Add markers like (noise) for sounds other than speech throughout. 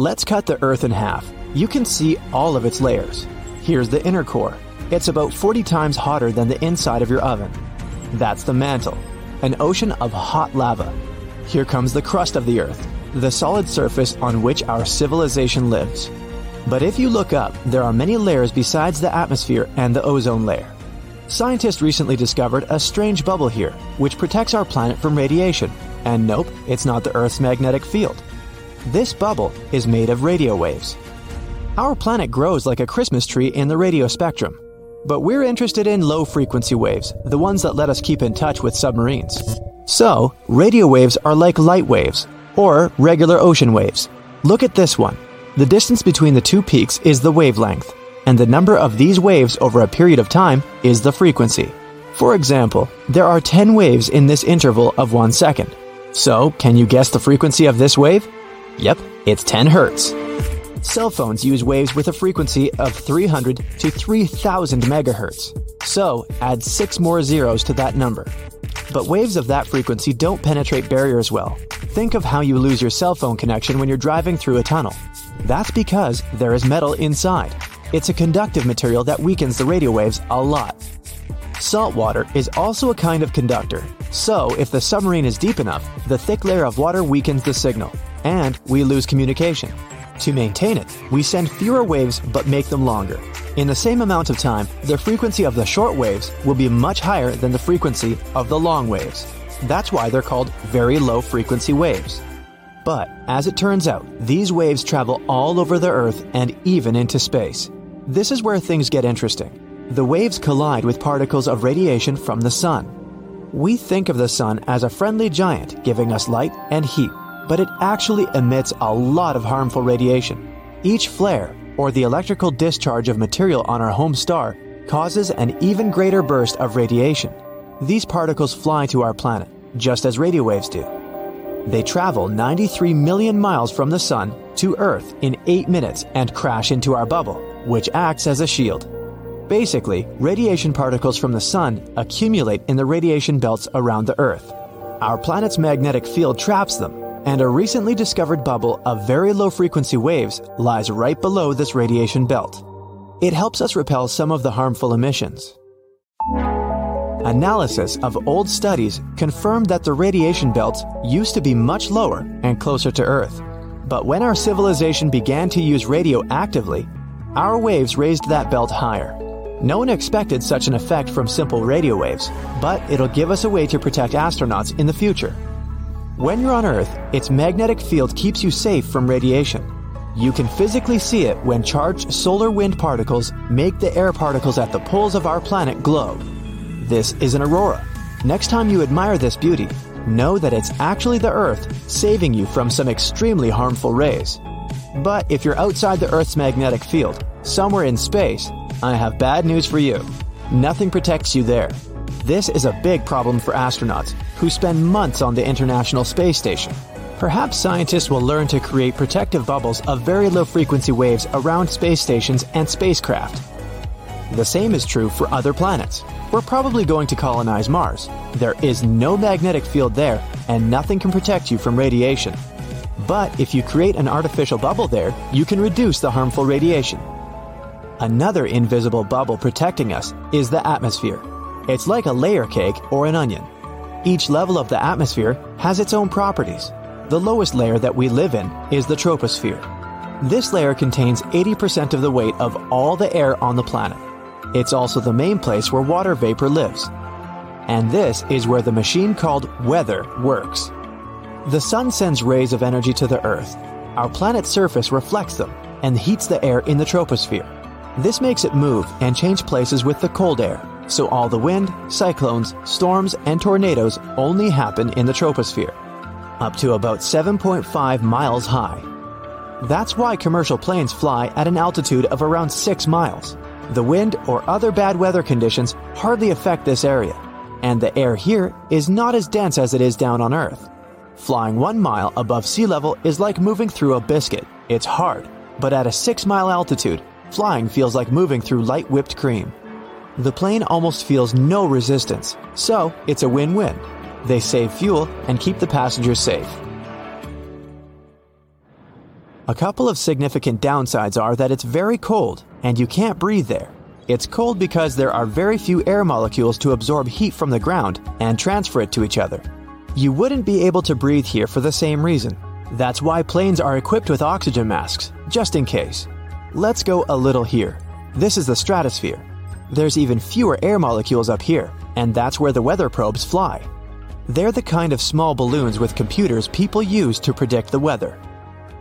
Let's cut the Earth in half. You can see all of its layers. Here's the inner core. It's about 40 times hotter than the inside of your oven. That's the mantle, an ocean of hot lava. Here comes the crust of the Earth, the solid surface on which our civilization lives. But if you look up, there are many layers besides the atmosphere and the ozone layer. Scientists recently discovered a strange bubble here, which protects our planet from radiation. And nope, it's not the Earth's magnetic field. This bubble is made of radio waves. Our planet grows like a Christmas tree in the radio spectrum. But we're interested in low frequency waves, the ones that let us keep in touch with submarines. So, radio waves are like light waves, or regular ocean waves. Look at this one. The distance between the two peaks is the wavelength, and the number of these waves over a period of time is the frequency. For example, there are 10 waves in this interval of one second. So, can you guess the frequency of this wave? Yep, it's 10 hertz. Cell phones use waves with a frequency of 300 to 3000 megahertz. So, add 6 more zeros to that number. But waves of that frequency don't penetrate barriers well. Think of how you lose your cell phone connection when you're driving through a tunnel. That's because there is metal inside. It's a conductive material that weakens the radio waves a lot. Salt water is also a kind of conductor. So, if the submarine is deep enough, the thick layer of water weakens the signal, and we lose communication. To maintain it, we send fewer waves but make them longer. In the same amount of time, the frequency of the short waves will be much higher than the frequency of the long waves. That's why they're called very low frequency waves. But, as it turns out, these waves travel all over the Earth and even into space. This is where things get interesting. The waves collide with particles of radiation from the Sun. We think of the Sun as a friendly giant giving us light and heat, but it actually emits a lot of harmful radiation. Each flare, or the electrical discharge of material on our home star, causes an even greater burst of radiation. These particles fly to our planet, just as radio waves do. They travel 93 million miles from the Sun to Earth in 8 minutes and crash into our bubble, which acts as a shield. Basically, radiation particles from the Sun accumulate in the radiation belts around the Earth. Our planet's magnetic field traps them, and a recently discovered bubble of very low frequency waves lies right below this radiation belt. It helps us repel some of the harmful emissions. Analysis of old studies confirmed that the radiation belts used to be much lower and closer to Earth. But when our civilization began to use radio actively, our waves raised that belt higher. No one expected such an effect from simple radio waves, but it'll give us a way to protect astronauts in the future. When you're on Earth, its magnetic field keeps you safe from radiation. You can physically see it when charged solar wind particles make the air particles at the poles of our planet glow. This is an aurora. Next time you admire this beauty, know that it's actually the Earth saving you from some extremely harmful rays. But if you're outside the Earth's magnetic field, somewhere in space, I have bad news for you. Nothing protects you there. This is a big problem for astronauts who spend months on the International Space Station. Perhaps scientists will learn to create protective bubbles of very low frequency waves around space stations and spacecraft. The same is true for other planets. We're probably going to colonize Mars. There is no magnetic field there, and nothing can protect you from radiation. But if you create an artificial bubble there, you can reduce the harmful radiation. Another invisible bubble protecting us is the atmosphere. It's like a layer cake or an onion. Each level of the atmosphere has its own properties. The lowest layer that we live in is the troposphere. This layer contains 80% of the weight of all the air on the planet. It's also the main place where water vapor lives. And this is where the machine called weather works. The sun sends rays of energy to the Earth. Our planet's surface reflects them and heats the air in the troposphere. This makes it move and change places with the cold air, so all the wind, cyclones, storms, and tornadoes only happen in the troposphere, up to about 7.5 miles high. That's why commercial planes fly at an altitude of around 6 miles. The wind or other bad weather conditions hardly affect this area, and the air here is not as dense as it is down on Earth. Flying one mile above sea level is like moving through a biscuit. It's hard, but at a 6 mile altitude, flying feels like moving through light whipped cream. The plane almost feels no resistance, so it's a win win. They save fuel and keep the passengers safe. A couple of significant downsides are that it's very cold and you can't breathe there. It's cold because there are very few air molecules to absorb heat from the ground and transfer it to each other. You wouldn't be able to breathe here for the same reason. That's why planes are equipped with oxygen masks, just in case. Let's go a little here. This is the stratosphere. There's even fewer air molecules up here, and that's where the weather probes fly. They're the kind of small balloons with computers people use to predict the weather.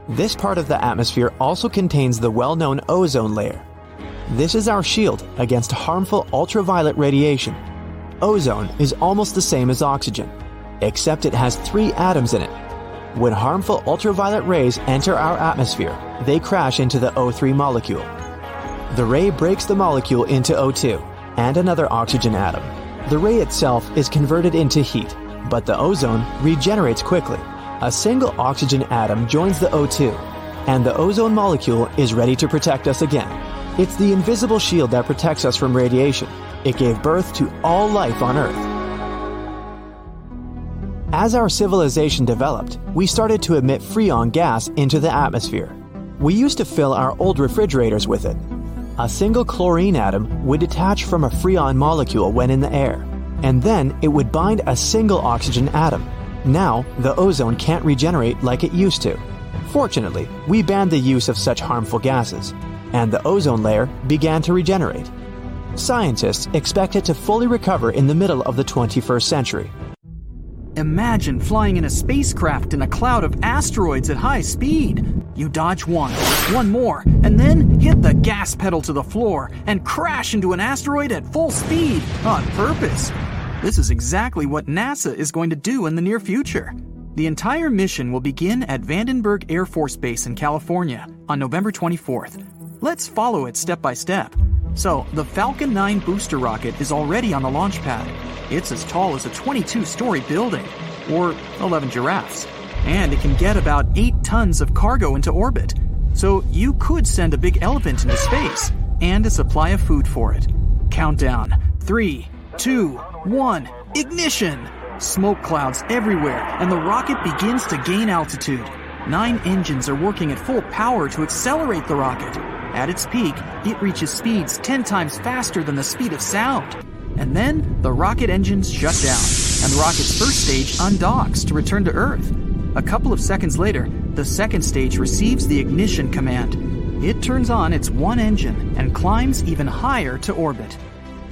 This part of the atmosphere also contains the well known ozone layer. This is our shield against harmful ultraviolet radiation. Ozone is almost the same as oxygen, except it has three atoms in it. When harmful ultraviolet rays enter our atmosphere, they crash into the O3 molecule. The ray breaks the molecule into O2 and another oxygen atom. The ray itself is converted into heat, but the ozone regenerates quickly a single oxygen atom joins the O2, and the ozone molecule is ready to protect us again. It's the invisible shield that protects us from radiation. It gave birth to all life on Earth. As our civilization developed, we started to emit freon gas into the atmosphere. We used to fill our old refrigerators with it. A single chlorine atom would detach from a freon molecule when in the air, and then it would bind a single oxygen atom. Now, the ozone can't regenerate like it used to. Fortunately, we banned the use of such harmful gases, and the ozone layer began to regenerate. Scientists expect it to fully recover in the middle of the 21st century. Imagine flying in a spacecraft in a cloud of asteroids at high speed. You dodge one, one more, and then hit the gas pedal to the floor and crash into an asteroid at full speed on purpose. This is exactly what NASA is going to do in the near future. The entire mission will begin at Vandenberg Air Force Base in California on November 24th. Let's follow it step by step. So, the Falcon 9 booster rocket is already on the launch pad. It's as tall as a 22 story building, or 11 giraffes, and it can get about 8 tons of cargo into orbit. So, you could send a big elephant into space and a supply of food for it. Countdown 3, 2, one, ignition! Smoke clouds everywhere, and the rocket begins to gain altitude. Nine engines are working at full power to accelerate the rocket. At its peak, it reaches speeds 10 times faster than the speed of sound. And then the rocket engines shut down, and the rocket's first stage undocks to return to Earth. A couple of seconds later, the second stage receives the ignition command. It turns on its one engine and climbs even higher to orbit.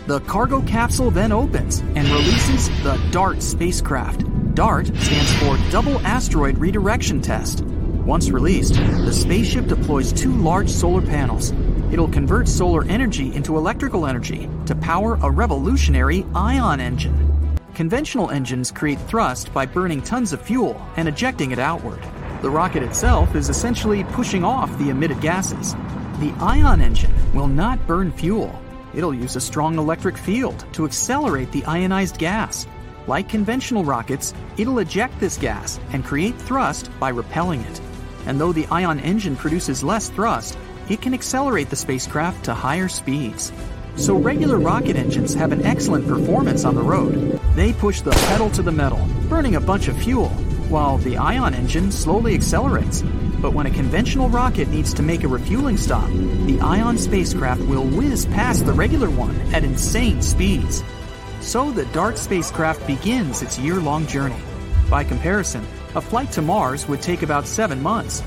The cargo capsule then opens and releases the DART spacecraft. DART stands for Double Asteroid Redirection Test. Once released, the spaceship deploys two large solar panels. It'll convert solar energy into electrical energy to power a revolutionary ion engine. Conventional engines create thrust by burning tons of fuel and ejecting it outward. The rocket itself is essentially pushing off the emitted gases. The ion engine will not burn fuel It'll use a strong electric field to accelerate the ionized gas. Like conventional rockets, it'll eject this gas and create thrust by repelling it. And though the ion engine produces less thrust, it can accelerate the spacecraft to higher speeds. So regular rocket engines have an excellent performance on the road. They push the pedal to the metal, burning a bunch of fuel, while the ion engine slowly accelerates. But when a conventional rocket needs to make a refueling stop, the Ion spacecraft will whiz past the regular one at insane speeds. So the DART spacecraft begins its year long journey. By comparison, a flight to Mars would take about seven months.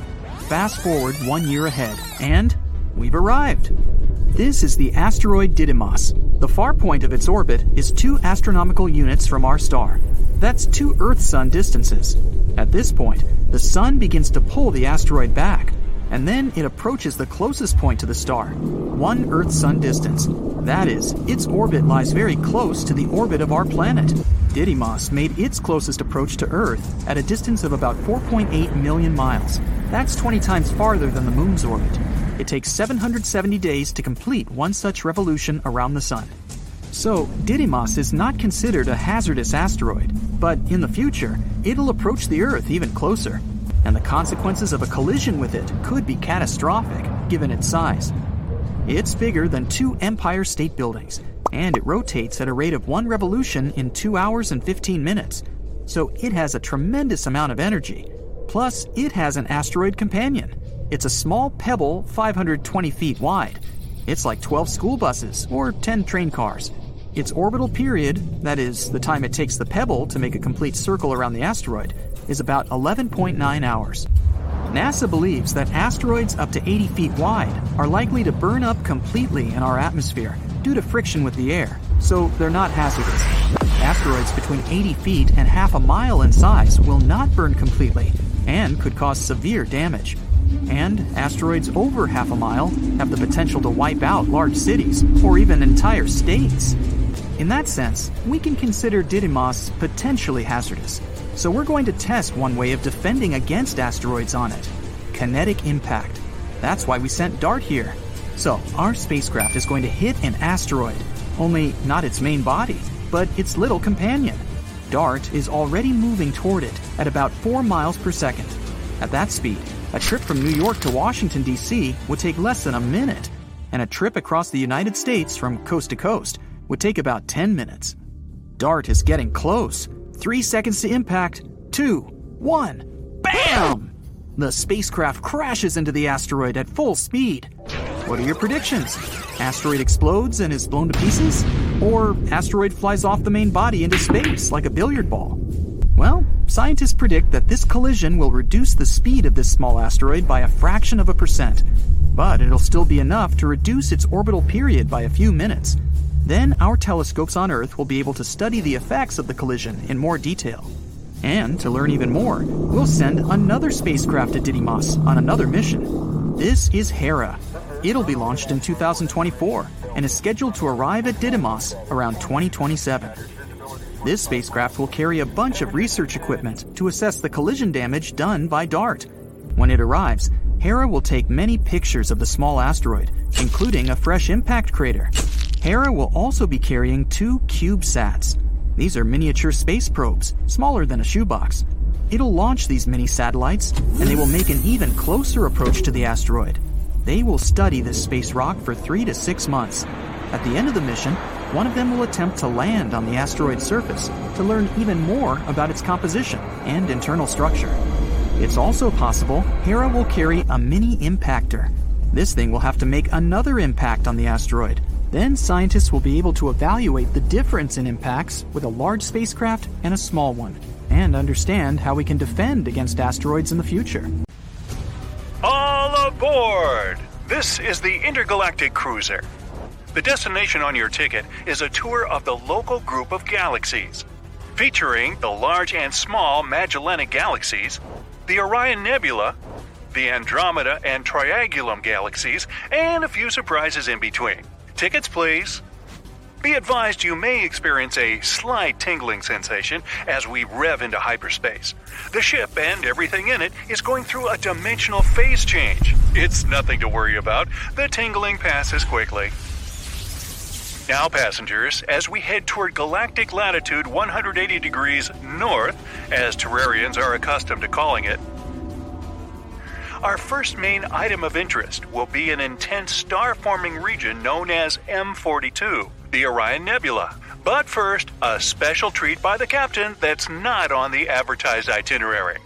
Fast forward one year ahead, and we've arrived. This is the asteroid Didymos. The far point of its orbit is two astronomical units from our star. That's two Earth Sun distances. At this point, the Sun begins to pull the asteroid back, and then it approaches the closest point to the star, one Earth Sun distance. That is, its orbit lies very close to the orbit of our planet. Didymos made its closest approach to Earth at a distance of about 4.8 million miles. That's 20 times farther than the Moon's orbit. It takes 770 days to complete one such revolution around the Sun. So, Didymos is not considered a hazardous asteroid, but in the future, it'll approach the Earth even closer, and the consequences of a collision with it could be catastrophic given its size. It's bigger than two Empire State Buildings, and it rotates at a rate of one revolution in 2 hours and 15 minutes, so it has a tremendous amount of energy. Plus, it has an asteroid companion. It's a small pebble 520 feet wide. It's like 12 school buses or 10 train cars. Its orbital period, that is, the time it takes the pebble to make a complete circle around the asteroid, is about 11.9 hours. NASA believes that asteroids up to 80 feet wide are likely to burn up completely in our atmosphere due to friction with the air, so they're not hazardous. Asteroids between 80 feet and half a mile in size will not burn completely and could cause severe damage. And asteroids over half a mile have the potential to wipe out large cities or even entire states. In that sense, we can consider Didymos potentially hazardous. So we're going to test one way of defending against asteroids on it kinetic impact. That's why we sent DART here. So our spacecraft is going to hit an asteroid, only not its main body, but its little companion. DART is already moving toward it at about 4 miles per second. At that speed, a trip from New York to Washington, D.C. would take less than a minute, and a trip across the United States from coast to coast would take about 10 minutes. DART is getting close. Three seconds to impact. Two, one, BAM! The spacecraft crashes into the asteroid at full speed. What are your predictions? Asteroid explodes and is blown to pieces? Or asteroid flies off the main body into space like a billiard ball? Well, scientists predict that this collision will reduce the speed of this small asteroid by a fraction of a percent, but it'll still be enough to reduce its orbital period by a few minutes. Then our telescopes on Earth will be able to study the effects of the collision in more detail. And to learn even more, we'll send another spacecraft to Didymos on another mission. This is Hera. It'll be launched in 2024 and is scheduled to arrive at Didymos around 2027. This spacecraft will carry a bunch of research equipment to assess the collision damage done by DART. When it arrives, Hera will take many pictures of the small asteroid, including a fresh impact crater. Hera will also be carrying two CubeSats. These are miniature space probes, smaller than a shoebox. It'll launch these mini satellites, and they will make an even closer approach to the asteroid. They will study this space rock for three to six months. At the end of the mission, one of them will attempt to land on the asteroid's surface to learn even more about its composition and internal structure. It's also possible Hera will carry a mini impactor. This thing will have to make another impact on the asteroid then scientists will be able to evaluate the difference in impacts with a large spacecraft and a small one, and understand how we can defend against asteroids in the future. Aboard! This is the Intergalactic Cruiser. The destination on your ticket is a tour of the local group of galaxies, featuring the large and small Magellanic galaxies, the Orion Nebula, the Andromeda and Triangulum galaxies, and a few surprises in between. Tickets, please. Be advised you may experience a slight tingling sensation as we rev into hyperspace. The ship and everything in it is going through a dimensional phase change. It's nothing to worry about, the tingling passes quickly. Now, passengers, as we head toward galactic latitude 180 degrees north, as Terrarians are accustomed to calling it, our first main item of interest will be an intense star forming region known as M42, the Orion Nebula. But first, a special treat by the captain that's not on the advertised itinerary.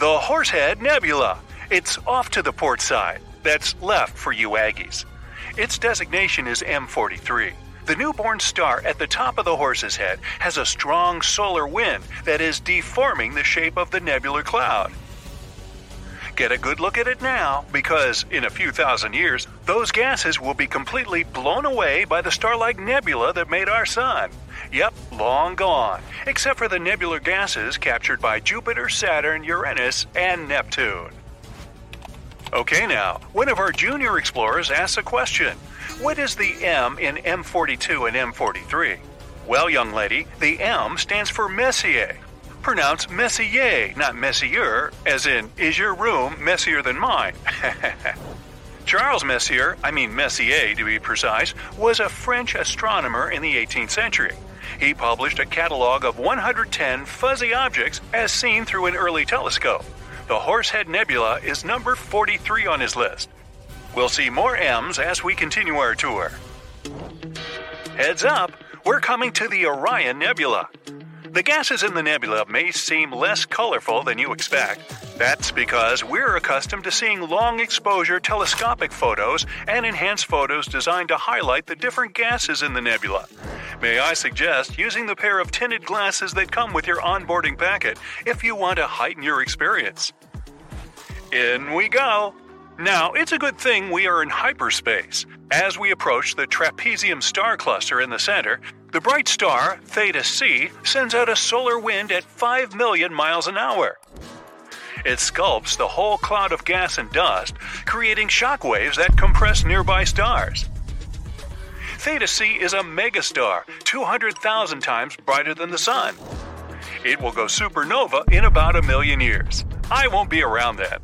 The Horsehead Nebula. It's off to the port side. That's left for you Aggies. Its designation is M43. The newborn star at the top of the horse's head has a strong solar wind that is deforming the shape of the nebular cloud. Get a good look at it now, because in a few thousand years, those gases will be completely blown away by the star like nebula that made our sun. Yep, long gone, except for the nebular gases captured by Jupiter, Saturn, Uranus, and Neptune. Okay, now, one of our junior explorers asks a question What is the M in M42 and M43? Well, young lady, the M stands for Messier, pronounced Messier, not Messier, as in, is your room messier than mine? (laughs) Charles Messier, I mean Messier to be precise, was a French astronomer in the 18th century. He published a catalog of 110 fuzzy objects as seen through an early telescope. The Horsehead Nebula is number 43 on his list. We'll see more M's as we continue our tour. Heads up, we're coming to the Orion Nebula. The gases in the nebula may seem less colorful than you expect, That's because we're accustomed to seeing long exposure telescopic photos and enhanced photos designed to highlight the different gases in the nebula. May I suggest using the pair of tinted glasses that come with your onboarding packet if you want to heighten your experience. In we go! Now, it's a good thing we are in hyperspace. As we approach the trapezium star cluster in the center, the bright star, Theta C, sends out a solar wind at 5 million miles an hour. It sculpts the whole cloud of gas and dust, creating shock waves that compress nearby stars. Theta C is a megastar, 200,000 times brighter than the Sun. It will go supernova in about a million years. I won't be around then.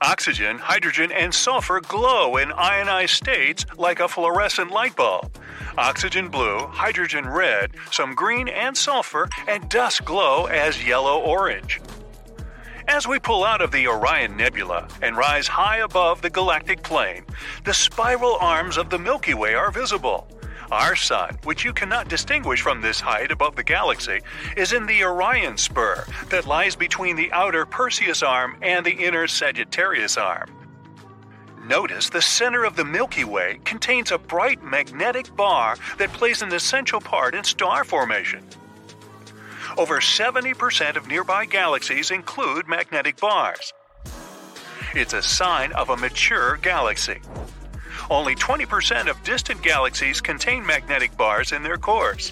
Oxygen, hydrogen, and sulfur glow in ionized states like a fluorescent light bulb. Oxygen blue, hydrogen red, some green and sulfur, and dust glow as yellow orange. As we pull out of the Orion Nebula and rise high above the galactic plane, the spiral arms of the Milky Way are visible. Our sun, which you cannot distinguish from this height above the galaxy, is in the Orion spur that lies between the outer Perseus arm and the inner Sagittarius arm. Notice the center of the Milky Way contains a bright magnetic bar that plays an essential part in star formation. Over 70% of nearby galaxies include magnetic bars. It's a sign of a mature galaxy. Only 20% of distant galaxies contain magnetic bars in their cores.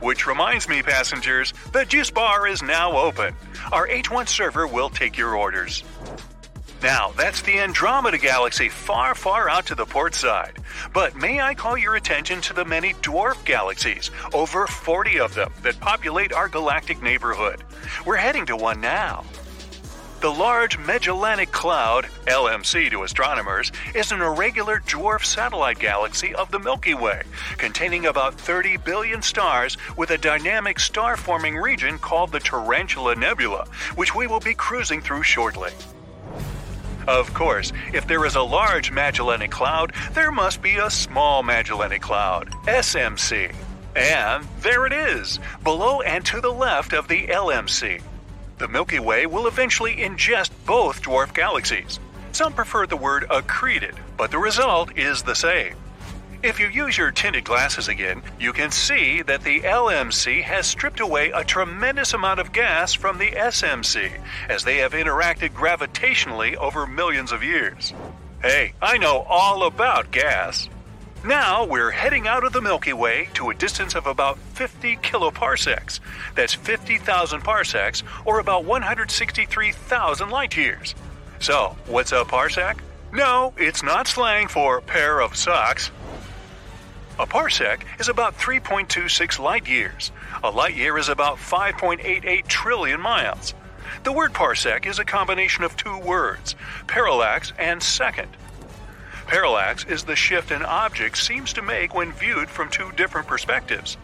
Which reminds me, passengers, the juice bar is now open. Our H1 server will take your orders. Now, that's the Andromeda Galaxy far, far out to the port side. But may I call your attention to the many dwarf galaxies, over 40 of them, that populate our galactic neighborhood? We're heading to one now. The Large Magellanic Cloud, LMC to astronomers, is an irregular dwarf satellite galaxy of the Milky Way, containing about 30 billion stars with a dynamic star forming region called the Tarantula Nebula, which we will be cruising through shortly. Of course, if there is a large Magellanic Cloud, there must be a small Magellanic Cloud, SMC. And there it is, below and to the left of the LMC. The Milky Way will eventually ingest both dwarf galaxies. Some prefer the word accreted, but the result is the same. If you use your tinted glasses again, you can see that the LMC has stripped away a tremendous amount of gas from the SMC, as they have interacted gravitationally over millions of years. Hey, I know all about gas. Now we're heading out of the Milky Way to a distance of about 50 kiloparsecs. That's 50,000 parsecs, or about 163,000 light years. So, what's a parsec? No, it's not slang for pair of socks. A parsec is about 3.26 light years. A light year is about 5.88 trillion miles. The word parsec is a combination of two words, parallax and second. Parallax is the shift an object seems to make when viewed from two different perspectives.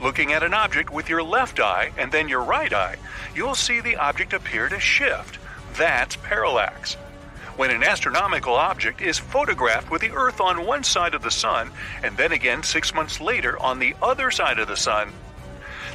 Looking at an object with your left eye and then your right eye, you'll see the object appear to shift. That's parallax when an astronomical object is photographed with the Earth on one side of the Sun and then again six months later on the other side of the Sun.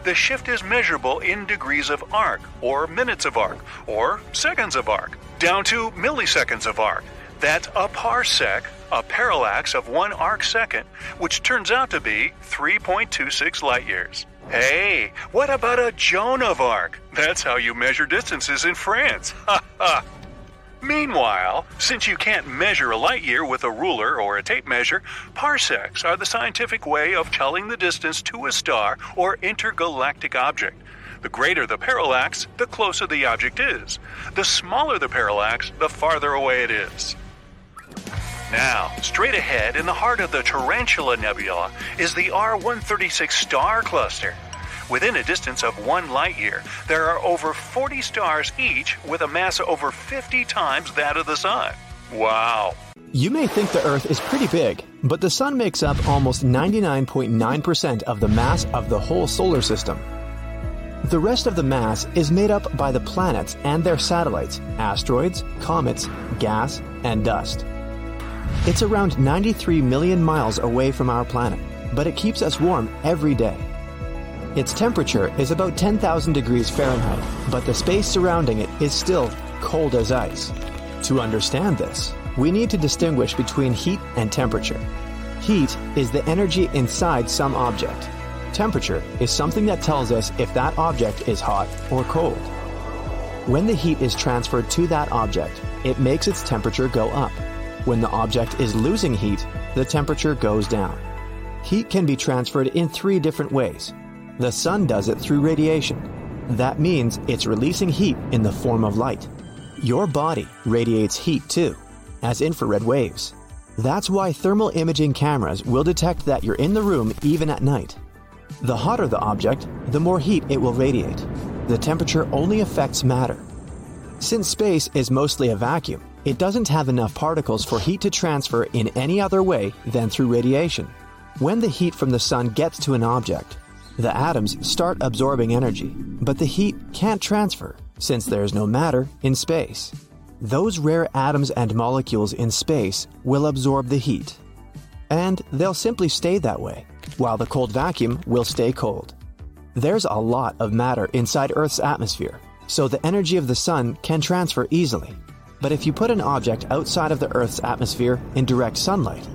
The shift is measurable in degrees of arc, or minutes of arc, or seconds of arc, down to milliseconds of arc. That's a parsec, a parallax of one arc second, which turns out to be 3.26 light years. Hey, what about a Joan of Arc? That's how you measure distances in France. (laughs) Meanwhile, since you can't measure a light year with a ruler or a tape measure, parsecs are the scientific way of telling the distance to a star or intergalactic object. The greater the parallax, the closer the object is. The smaller the parallax, the farther away it is. Now, straight ahead in the heart of the Tarantula Nebula is the R136 star cluster. Within a distance of one light year, there are over 40 stars each with a mass over 50 times that of the Sun. Wow. You may think the Earth is pretty big, but the Sun makes up almost 99.9% of the mass of the whole solar system. The rest of the mass is made up by the planets and their satellites, asteroids, comets, gas, and dust. It's around 93 million miles away from our planet, but it keeps us warm every day. Its temperature is about 10,000 degrees Fahrenheit, but the space surrounding it is still cold as ice. To understand this, we need to distinguish between heat and temperature. Heat is the energy inside some object. Temperature is something that tells us if that object is hot or cold. When the heat is transferred to that object, it makes its temperature go up. When the object is losing heat, the temperature goes down. Heat can be transferred in three different ways. The sun does it through radiation. That means it's releasing heat in the form of light. Your body radiates heat too, as infrared waves. That's why thermal imaging cameras will detect that you're in the room even at night. The hotter the object, the more heat it will radiate. The temperature only affects matter. Since space is mostly a vacuum, it doesn't have enough particles for heat to transfer in any other way than through radiation. When the heat from the sun gets to an object, the atoms start absorbing energy, but the heat can't transfer since there's no matter in space. Those rare atoms and molecules in space will absorb the heat. And they'll simply stay that way, while the cold vacuum will stay cold. There's a lot of matter inside Earth's atmosphere, so the energy of the sun can transfer easily. But if you put an object outside of the Earth's atmosphere in direct sunlight,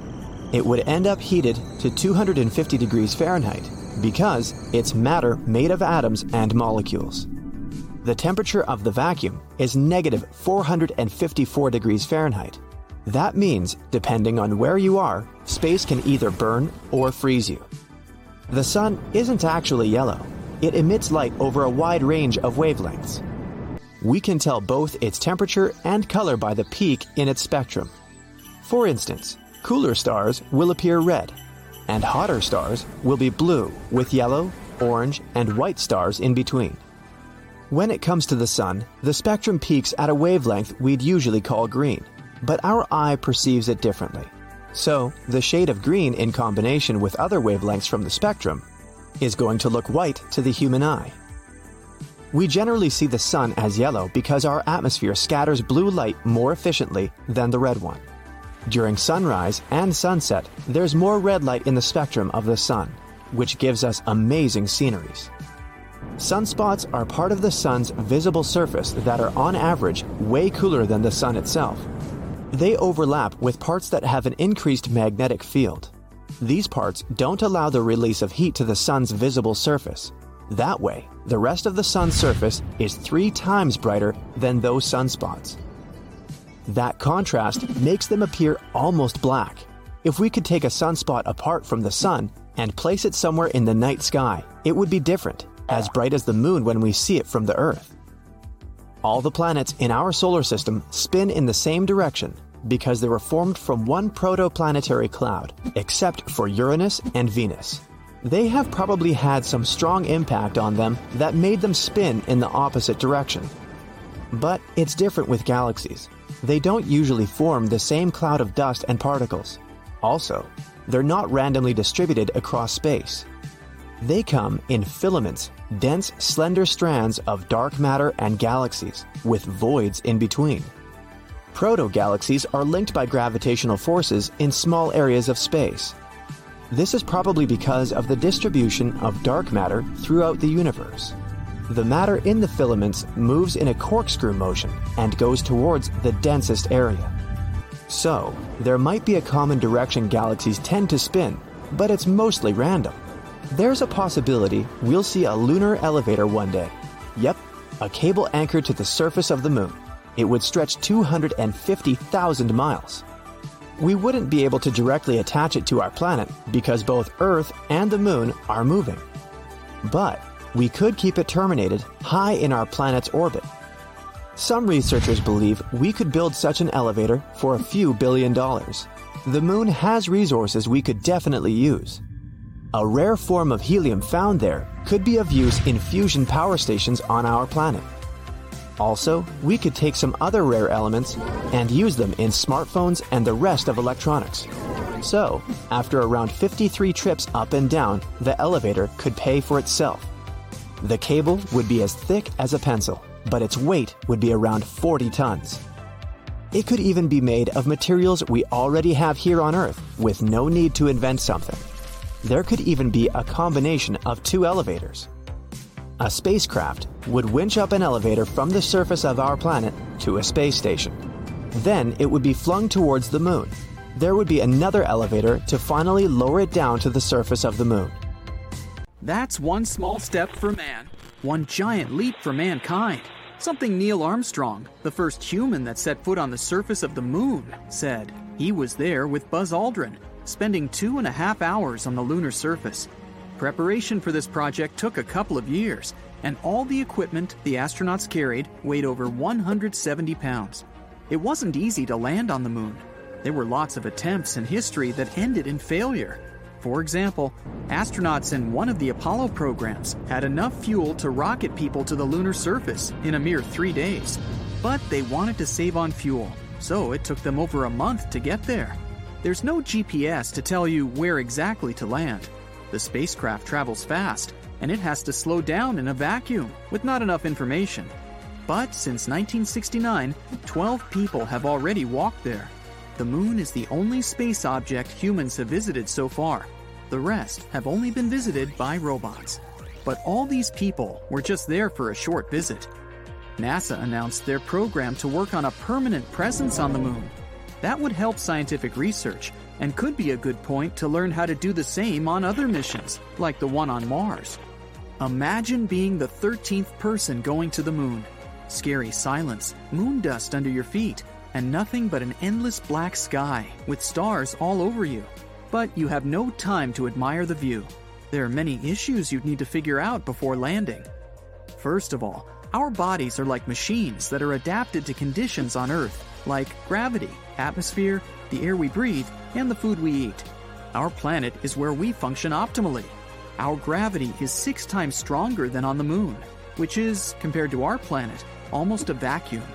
it would end up heated to 250 degrees Fahrenheit because it's matter made of atoms and molecules. The temperature of the vacuum is negative 454 degrees Fahrenheit. That means, depending on where you are, space can either burn or freeze you. The sun isn't actually yellow. It emits light over a wide range of wavelengths. We can tell both its temperature and color by the peak in its spectrum. For instance, cooler stars will appear red, and hotter stars will be blue with yellow, orange, and white stars in between. When it comes to the sun, the spectrum peaks at a wavelength we'd usually call green, but our eye perceives it differently. So, the shade of green in combination with other wavelengths from the spectrum is going to look white to the human eye. We generally see the sun as yellow because our atmosphere scatters blue light more efficiently than the red one. During sunrise and sunset, there's more red light in the spectrum of the sun, which gives us amazing sceneries. Sunspots are part of the sun's visible surface that are on average way cooler than the sun itself. They overlap with parts that have an increased magnetic field. These parts don't allow the release of heat to the sun's visible surface. That way, the rest of the sun's surface is three times brighter than those sunspots. That contrast makes them appear almost black. If we could take a sunspot apart from the sun and place it somewhere in the night sky, it would be different, as bright as the moon when we see it from the Earth. All the planets in our solar system spin in the same direction because they were formed from one protoplanetary cloud, except for Uranus and Venus. They have probably had some strong impact on them that made them spin in the opposite direction. But it's different with galaxies. They don't usually form the same cloud of dust and particles. Also, they're not randomly distributed across space. They come in filaments, dense, slender strands of dark matter and galaxies, with voids in between. Proto-galaxies are linked by gravitational forces in small areas of space. This is probably because of the distribution of dark matter throughout the universe. The matter in the filaments moves in a corkscrew motion and goes towards the densest area. So, there might be a common direction galaxies tend to spin, but it's mostly random. There's a possibility we'll see a lunar elevator one day. Yep, a cable anchored to the surface of the moon. It would stretch 250,000 miles. We wouldn't be able to directly attach it to our planet because both Earth and the moon are moving. But we could keep it terminated high in our planet's orbit. Some researchers believe we could build such an elevator for a few billion dollars. The moon has resources we could definitely use. A rare form of helium found there could be of use in fusion power stations on our planet. Also, we could take some other rare elements and use them in smartphones and the rest of electronics. So, after around 53 trips up and down, the elevator could pay for itself. The cable would be as thick as a pencil, but its weight would be around 40 tons. It could even be made of materials we already have here on Earth with no need to invent something. There could even be a combination of two elevators. A spacecraft would winch up an elevator from the surface of our planet to a space station. Then it would be flung towards the moon. There would be another elevator to finally lower it down to the surface of the moon. That's one small step for man, one giant leap for mankind. Something Neil Armstrong, the first human that set foot on the surface of the moon, said. He was there with Buzz Aldrin, spending two and a half hours on the lunar surface. Preparation for this project took a couple of years, and all the equipment the astronauts carried weighed over 170 pounds. It wasn't easy to land on the moon. There were lots of attempts in history that ended in failure. For example, astronauts in one of the Apollo programs had enough fuel to rocket people to the lunar surface in a mere three days. But they wanted to save on fuel, so it took them over a month to get there. There's no GPS to tell you where exactly to land. The spacecraft travels fast, and it has to slow down in a vacuum with not enough information. But since 1969, 12 people have already walked there. The moon is the only space object humans have visited so far. The rest have only been visited by robots. But all these people were just there for a short visit. NASA announced their program to work on a permanent presence on the moon. That would help scientific research and could be a good point to learn how to do the same on other missions, like the one on Mars. Imagine being the 13th person going to the moon. Scary silence, moon dust under your feet, and nothing but an endless black sky with stars all over you. But you have no time to admire the view. There are many issues you'd need to figure out before landing. First of all, our bodies are like machines that are adapted to conditions on Earth, like gravity, atmosphere, the air we breathe, and the food we eat. Our planet is where we function optimally. Our gravity is six times stronger than on the moon, which is, compared to our planet, almost a vacuum.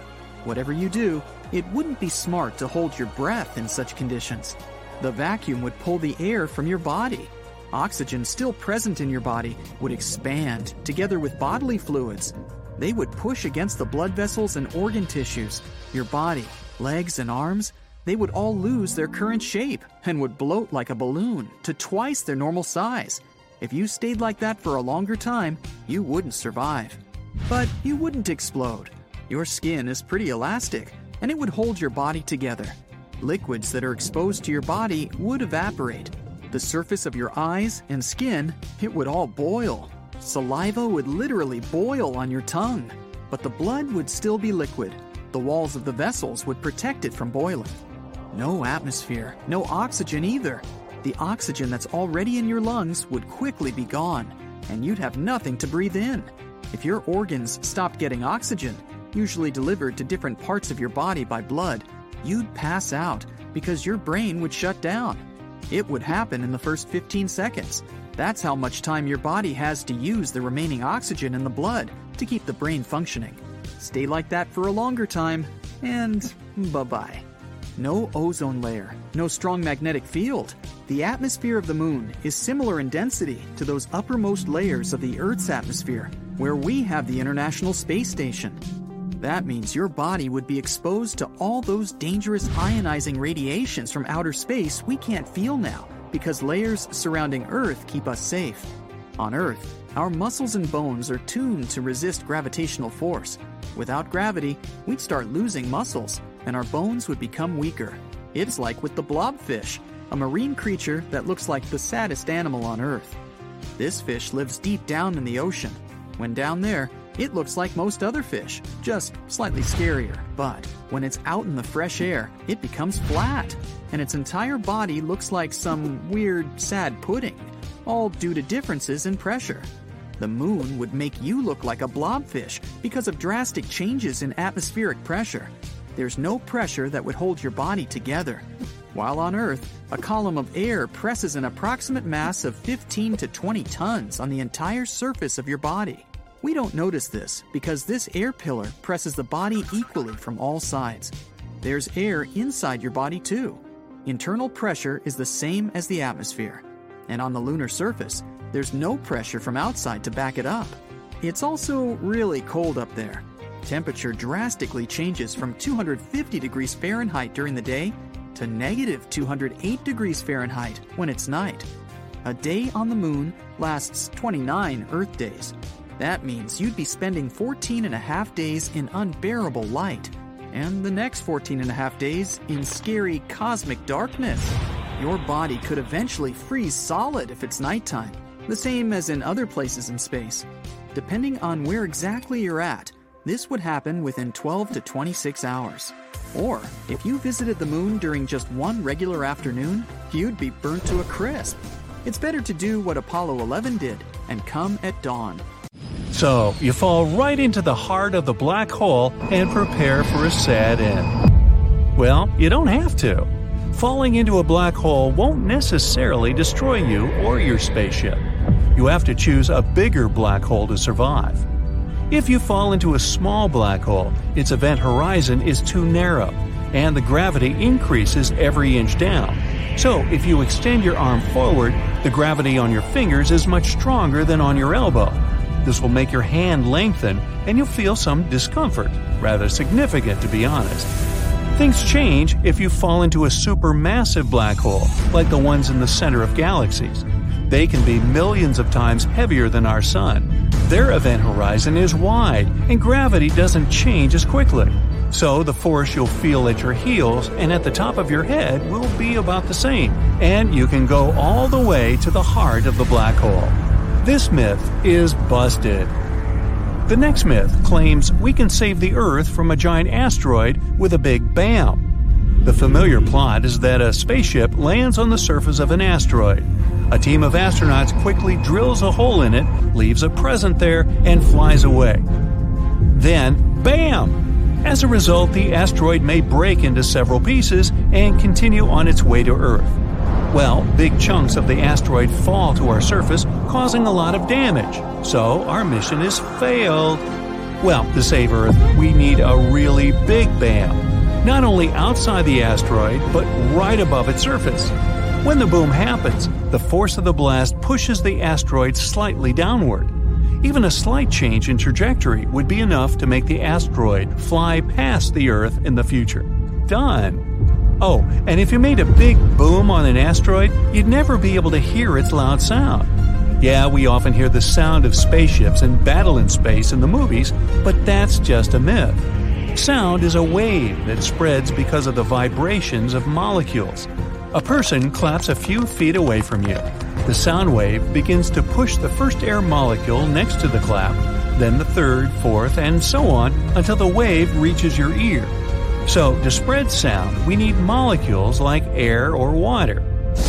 Whatever you do, it wouldn't be smart to hold your breath in such conditions. The vacuum would pull the air from your body. Oxygen still present in your body would expand together with bodily fluids. They would push against the blood vessels and organ tissues, your body, legs, and arms, they would all lose their current shape and would bloat like a balloon to twice their normal size. If you stayed like that for a longer time, you wouldn't survive. But you wouldn't explode. Your skin is pretty elastic, and it would hold your body together. Liquids that are exposed to your body would evaporate. The surface of your eyes and skin, it would all boil. Saliva would literally boil on your tongue. But the blood would still be liquid. The walls of the vessels would protect it from boiling. No atmosphere, no oxygen either. The oxygen that's already in your lungs would quickly be gone, and you'd have nothing to breathe in. If your organs stopped getting oxygen, usually delivered to different parts of your body by blood, you'd pass out because your brain would shut down. It would happen in the first 15 seconds. That's how much time your body has to use the remaining oxygen in the blood to keep the brain functioning. Stay like that for a longer time, and bye bye. No ozone layer, no strong magnetic field. The atmosphere of the moon is similar in density to those uppermost layers of the Earth's atmosphere, where we have the International Space Station. That means your body would be exposed to all those dangerous ionizing radiations from outer space we can't feel now because layers surrounding Earth keep us safe. On Earth, our muscles and bones are tuned to resist gravitational force. Without gravity, we'd start losing muscles and our bones would become weaker. It's like with the blobfish, a marine creature that looks like the saddest animal on Earth. This fish lives deep down in the ocean. When down there, it looks like most other fish, just slightly scarier. But when it's out in the fresh air, it becomes flat, and its entire body looks like some weird, sad pudding, all due to differences in pressure. The moon would make you look like a blobfish because of drastic changes in atmospheric pressure there's no pressure that would hold your body together. While on Earth, a column of air presses an approximate mass of 15 to 20 tons on the entire surface of your body. We don't notice this because this air pillar presses the body equally from all sides. There's air inside your body too. Internal pressure is the same as the atmosphere. And on the lunar surface, there's no pressure from outside to back it up. It's also really cold up there, Temperature drastically changes from 250 degrees Fahrenheit during the day to negative 208 degrees Fahrenheit when it's night. A day on the moon lasts 29 Earth days. That means you'd be spending 14 and a half days in unbearable light, and the next 14 and a half days in scary cosmic darkness. Your body could eventually freeze solid if it's nighttime, the same as in other places in space. Depending on where exactly you're at, this would happen within 12 to 26 hours. Or, if you visited the moon during just one regular afternoon, you'd be burnt to a crisp. It's better to do what Apollo 11 did and come at dawn. So, you fall right into the heart of the black hole and prepare for a sad end. Well, you don't have to. Falling into a black hole won't necessarily destroy you or your spaceship. You have to choose a bigger black hole to survive. If you fall into a small black hole, its event horizon is too narrow, and the gravity increases every inch down. So, if you extend your arm forward, the gravity on your fingers is much stronger than on your elbow. This will make your hand lengthen, and you'll feel some discomfort, rather significant to be honest. Things change if you fall into a supermassive black hole, like the ones in the center of galaxies. They can be millions of times heavier than our Sun. Their event horizon is wide, and gravity doesn't change as quickly. So the force you'll feel at your heels and at the top of your head will be about the same, and you can go all the way to the heart of the black hole. This myth is busted. The next myth claims we can save the Earth from a giant asteroid with a big bam. The familiar plot is that a spaceship lands on the surface of an asteroid. A team of astronauts quickly drills a hole in it, leaves a present there, and flies away. Then, bam! As a result, the asteroid may break into several pieces and continue on its way to Earth. Well, big chunks of the asteroid fall to our surface, causing a lot of damage. So, our mission is failed. Well, to save Earth, we need a really big bam not only outside the asteroid, but right above its surface. When the boom happens, the force of the blast pushes the asteroid slightly downward. Even a slight change in trajectory would be enough to make the asteroid fly past the Earth in the future. Done. Oh, and if you made a big boom on an asteroid, you'd never be able to hear its loud sound. Yeah, we often hear the sound of spaceships and battle in space in the movies, but that's just a myth. Sound is a wave that spreads because of the vibrations of molecules. A person claps a few feet away from you. The sound wave begins to push the first air molecule next to the clap, then the third, fourth, and so on until the wave reaches your ear. So, to spread sound, we need molecules like air or water.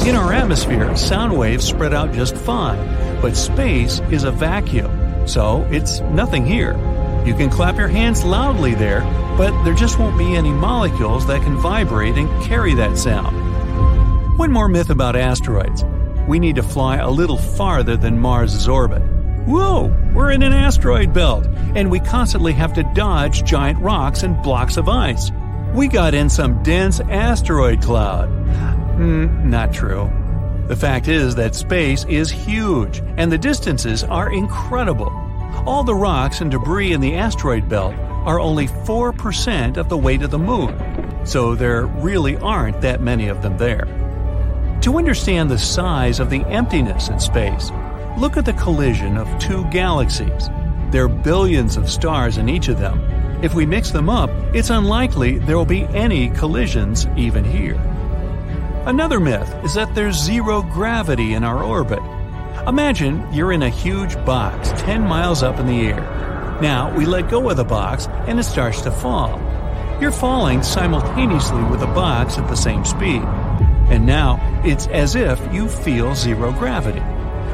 In our atmosphere, sound waves spread out just fine, but space is a vacuum, so it's nothing here. You can clap your hands loudly there, but there just won't be any molecules that can vibrate and carry that sound. One more myth about asteroids we need to fly a little farther than Mars' orbit. Whoa, we're in an asteroid belt, and we constantly have to dodge giant rocks and blocks of ice. We got in some dense asteroid cloud. Mm, not true. The fact is that space is huge, and the distances are incredible. All the rocks and debris in the asteroid belt are only 4% of the weight of the moon, so there really aren't that many of them there. To understand the size of the emptiness in space, look at the collision of two galaxies. There are billions of stars in each of them. If we mix them up, it's unlikely there will be any collisions even here. Another myth is that there's zero gravity in our orbit. Imagine you're in a huge box 10 miles up in the air. Now we let go of the box and it starts to fall. You're falling simultaneously with the box at the same speed. And now it's as if you feel zero gravity.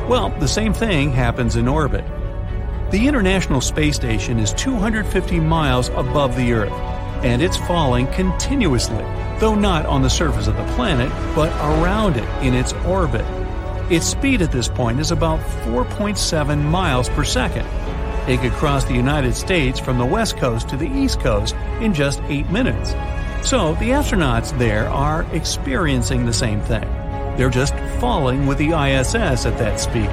Well, the same thing happens in orbit. The International Space Station is 250 miles above the Earth, and it's falling continuously, though not on the surface of the planet, but around it in its orbit. Its speed at this point is about 4.7 miles per second. It could cross the United States from the west coast to the east coast in just 8 minutes. So the astronauts there are experiencing the same thing. They're just falling with the ISS at that speed.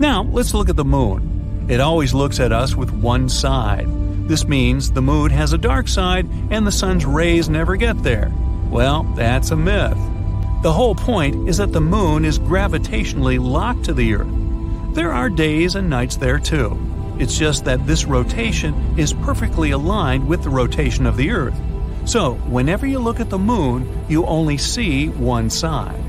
Now, let's look at the moon. It always looks at us with one side. This means the moon has a dark side and the sun's rays never get there. Well, that's a myth. The whole point is that the moon is gravitationally locked to the Earth. There are days and nights there too. It's just that this rotation is perfectly aligned with the rotation of the Earth. So, whenever you look at the moon, you only see one side.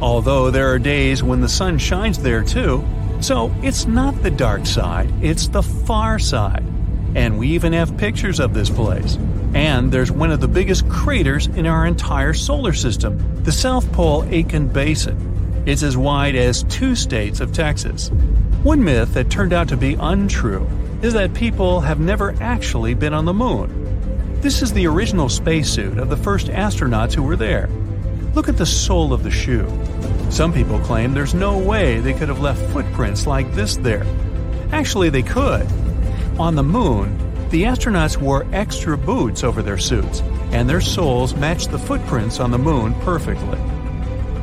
Although there are days when the sun shines there too, so it's not the dark side, it's the far side. And we even have pictures of this place. And there's one of the biggest craters in our entire solar system, the South Pole Aitken Basin. It's as wide as two states of Texas. One myth that turned out to be untrue is that people have never actually been on the moon. This is the original spacesuit of the first astronauts who were there. Look at the sole of the shoe. Some people claim there's no way they could have left footprints like this there. Actually, they could. On the moon, the astronauts wore extra boots over their suits, and their soles matched the footprints on the moon perfectly.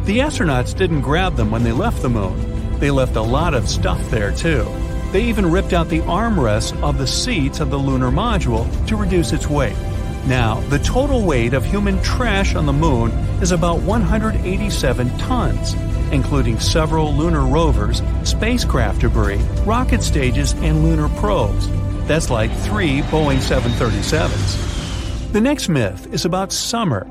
The astronauts didn't grab them when they left the moon. They left a lot of stuff there, too. They even ripped out the armrests of the seats of the lunar module to reduce its weight. Now, the total weight of human trash on the moon is about 187 tons, including several lunar rovers, spacecraft debris, rocket stages, and lunar probes. That's like three Boeing 737s. The next myth is about summer.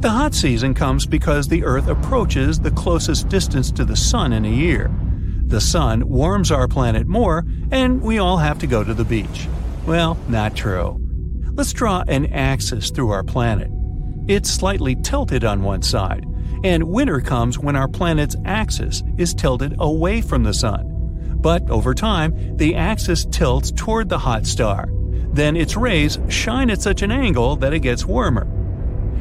The hot season comes because the Earth approaches the closest distance to the Sun in a year. The sun warms our planet more, and we all have to go to the beach. Well, not true. Let's draw an axis through our planet. It's slightly tilted on one side, and winter comes when our planet's axis is tilted away from the sun. But over time, the axis tilts toward the hot star. Then its rays shine at such an angle that it gets warmer.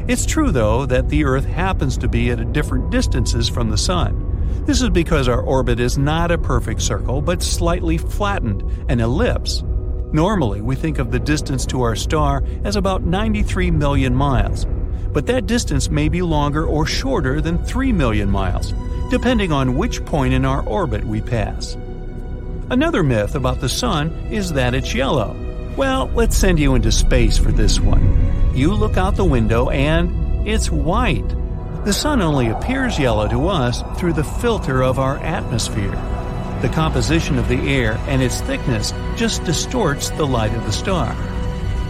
It's true, though, that the Earth happens to be at different distances from the Sun. This is because our orbit is not a perfect circle, but slightly flattened, an ellipse. Normally, we think of the distance to our star as about 93 million miles, but that distance may be longer or shorter than 3 million miles, depending on which point in our orbit we pass. Another myth about the Sun is that it's yellow. Well, let's send you into space for this one. You look out the window and it's white. The sun only appears yellow to us through the filter of our atmosphere. The composition of the air and its thickness just distorts the light of the star.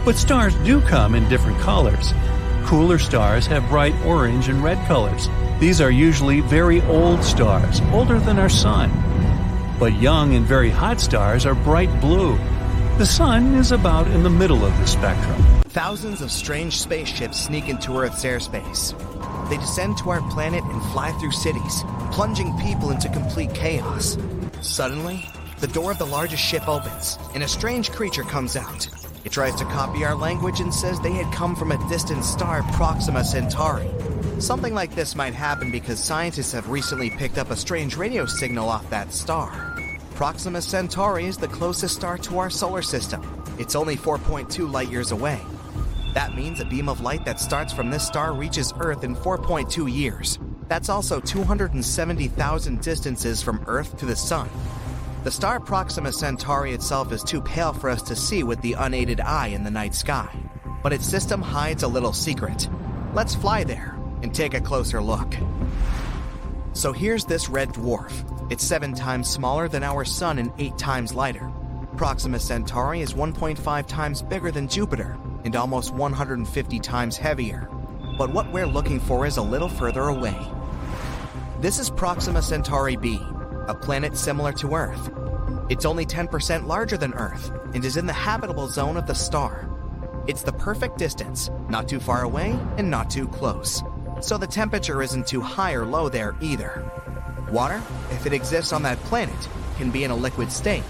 But stars do come in different colors. Cooler stars have bright orange and red colors. These are usually very old stars, older than our sun. But young and very hot stars are bright blue. The sun is about in the middle of the spectrum. Thousands of strange spaceships sneak into Earth's airspace. They descend to our planet and fly through cities, plunging people into complete chaos. Suddenly, the door of the largest ship opens, and a strange creature comes out. It tries to copy our language and says they had come from a distant star, Proxima Centauri. Something like this might happen because scientists have recently picked up a strange radio signal off that star. Proxima Centauri is the closest star to our solar system. It's only 4.2 light years away. That means a beam of light that starts from this star reaches Earth in 4.2 years. That's also 270,000 distances from Earth to the Sun. The star Proxima Centauri itself is too pale for us to see with the unaided eye in the night sky, but its system hides a little secret. Let's fly there and take a closer look. So here's this red dwarf. It's seven times smaller than our Sun and eight times lighter. Proxima Centauri is 1.5 times bigger than Jupiter and almost 150 times heavier. But what we're looking for is a little further away. This is Proxima Centauri b, a planet similar to Earth. It's only 10% larger than Earth and is in the habitable zone of the star. It's the perfect distance, not too far away and not too close. So the temperature isn't too high or low there either. Water, if it exists on that planet, can be in a liquid state.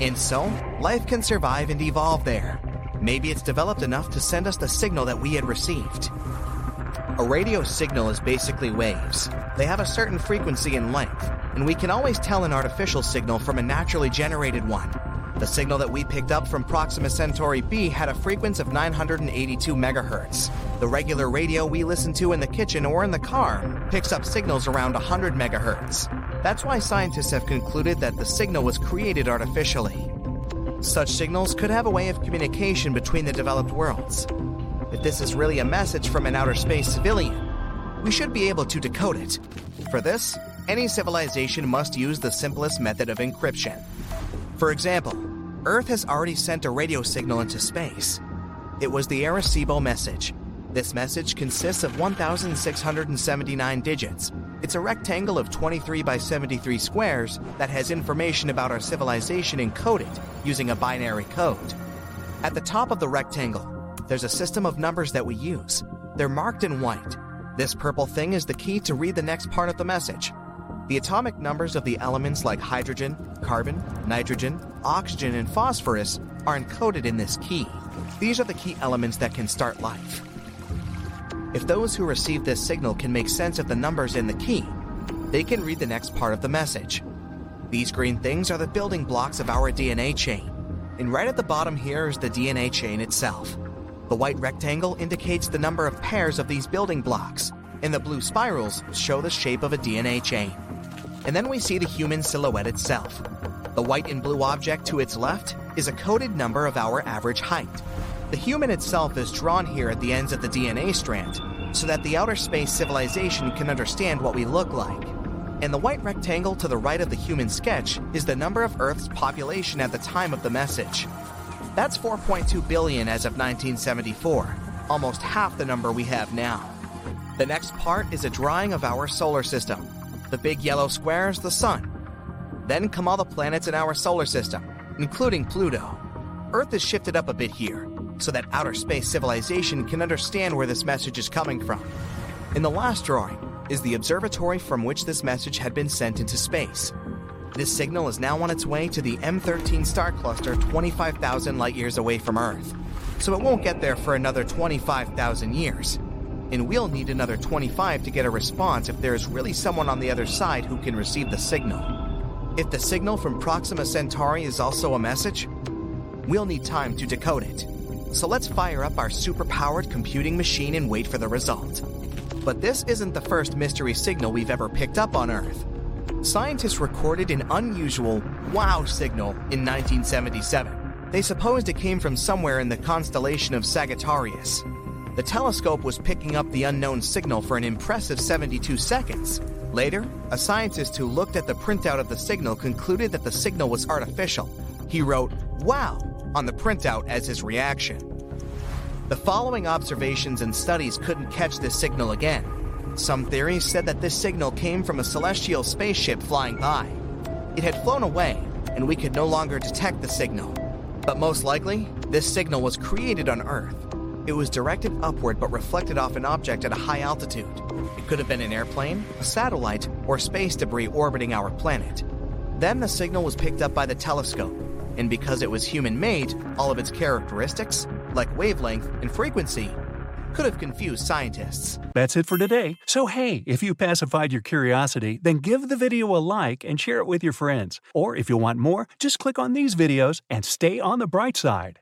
And so, life can survive and evolve there. Maybe it's developed enough to send us the signal that we had received. A radio signal is basically waves. They have a certain frequency and length, and we can always tell an artificial signal from a naturally generated one. The signal that we picked up from Proxima Centauri b had a frequency of 982 megahertz. The regular radio we listen to in the kitchen or in the car picks up signals around 100 megahertz. That's why scientists have concluded that the signal was created artificially. Such signals could have a way of communication between the developed worlds. If this is really a message from an outer space civilian, we should be able to decode it. For this, any civilization must use the simplest method of encryption. For example, Earth has already sent a radio signal into space. It was the Arecibo message. This message consists of 1,679 digits. It's a rectangle of 23 by 73 squares that has information about our civilization encoded using a binary code. At the top of the rectangle, there's a system of numbers that we use. They're marked in white. This purple thing is the key to read the next part of the message. The atomic numbers of the elements like hydrogen, carbon, nitrogen, oxygen, and phosphorus are encoded in this key. These are the key elements that can start life. If those who receive this signal can make sense of the numbers in the key, they can read the next part of the message. These green things are the building blocks of our DNA chain. And right at the bottom here is the DNA chain itself. The white rectangle indicates the number of pairs of these building blocks, and the blue spirals show the shape of a DNA chain. And then we see the human silhouette itself. The white and blue object to its left is a coded number of our average height. The human itself is drawn here at the ends of the DNA strand so that the outer space civilization can understand what we look like. And the white rectangle to the right of the human sketch is the number of Earth's population at the time of the message. That's 4.2 billion as of 1974, almost half the number we have now. The next part is a drawing of our solar system. The big yellow square is the sun. Then come all the planets in our solar system, including Pluto. Earth is shifted up a bit here, so that outer space civilization can understand where this message is coming from. In the last drawing is the observatory from which this message had been sent into space. This signal is now on its way to the M13 star cluster 25,000 light years away from Earth, so it won't get there for another 25,000 years and we'll need another 25 to get a response if there is really someone on the other side who can receive the signal. If the signal from Proxima Centauri is also a message, we'll need time to decode it. So let's fire up our superpowered computing machine and wait for the result. But this isn't the first mystery signal we've ever picked up on Earth. Scientists recorded an unusual wow signal in 1977. They supposed it came from somewhere in the constellation of Sagittarius, the telescope was picking up the unknown signal for an impressive 72 seconds. Later, a scientist who looked at the printout of the signal concluded that the signal was artificial. He wrote, Wow, on the printout as his reaction. The following observations and studies couldn't catch this signal again. Some theories said that this signal came from a celestial spaceship flying by. It had flown away, and we could no longer detect the signal. But most likely, this signal was created on Earth. It was directed upward but reflected off an object at a high altitude. It could have been an airplane, a satellite, or space debris orbiting our planet. Then the signal was picked up by the telescope, and because it was human made, all of its characteristics, like wavelength and frequency, could have confused scientists. That's it for today. So, hey, if you pacified your curiosity, then give the video a like and share it with your friends. Or if you want more, just click on these videos and stay on the bright side.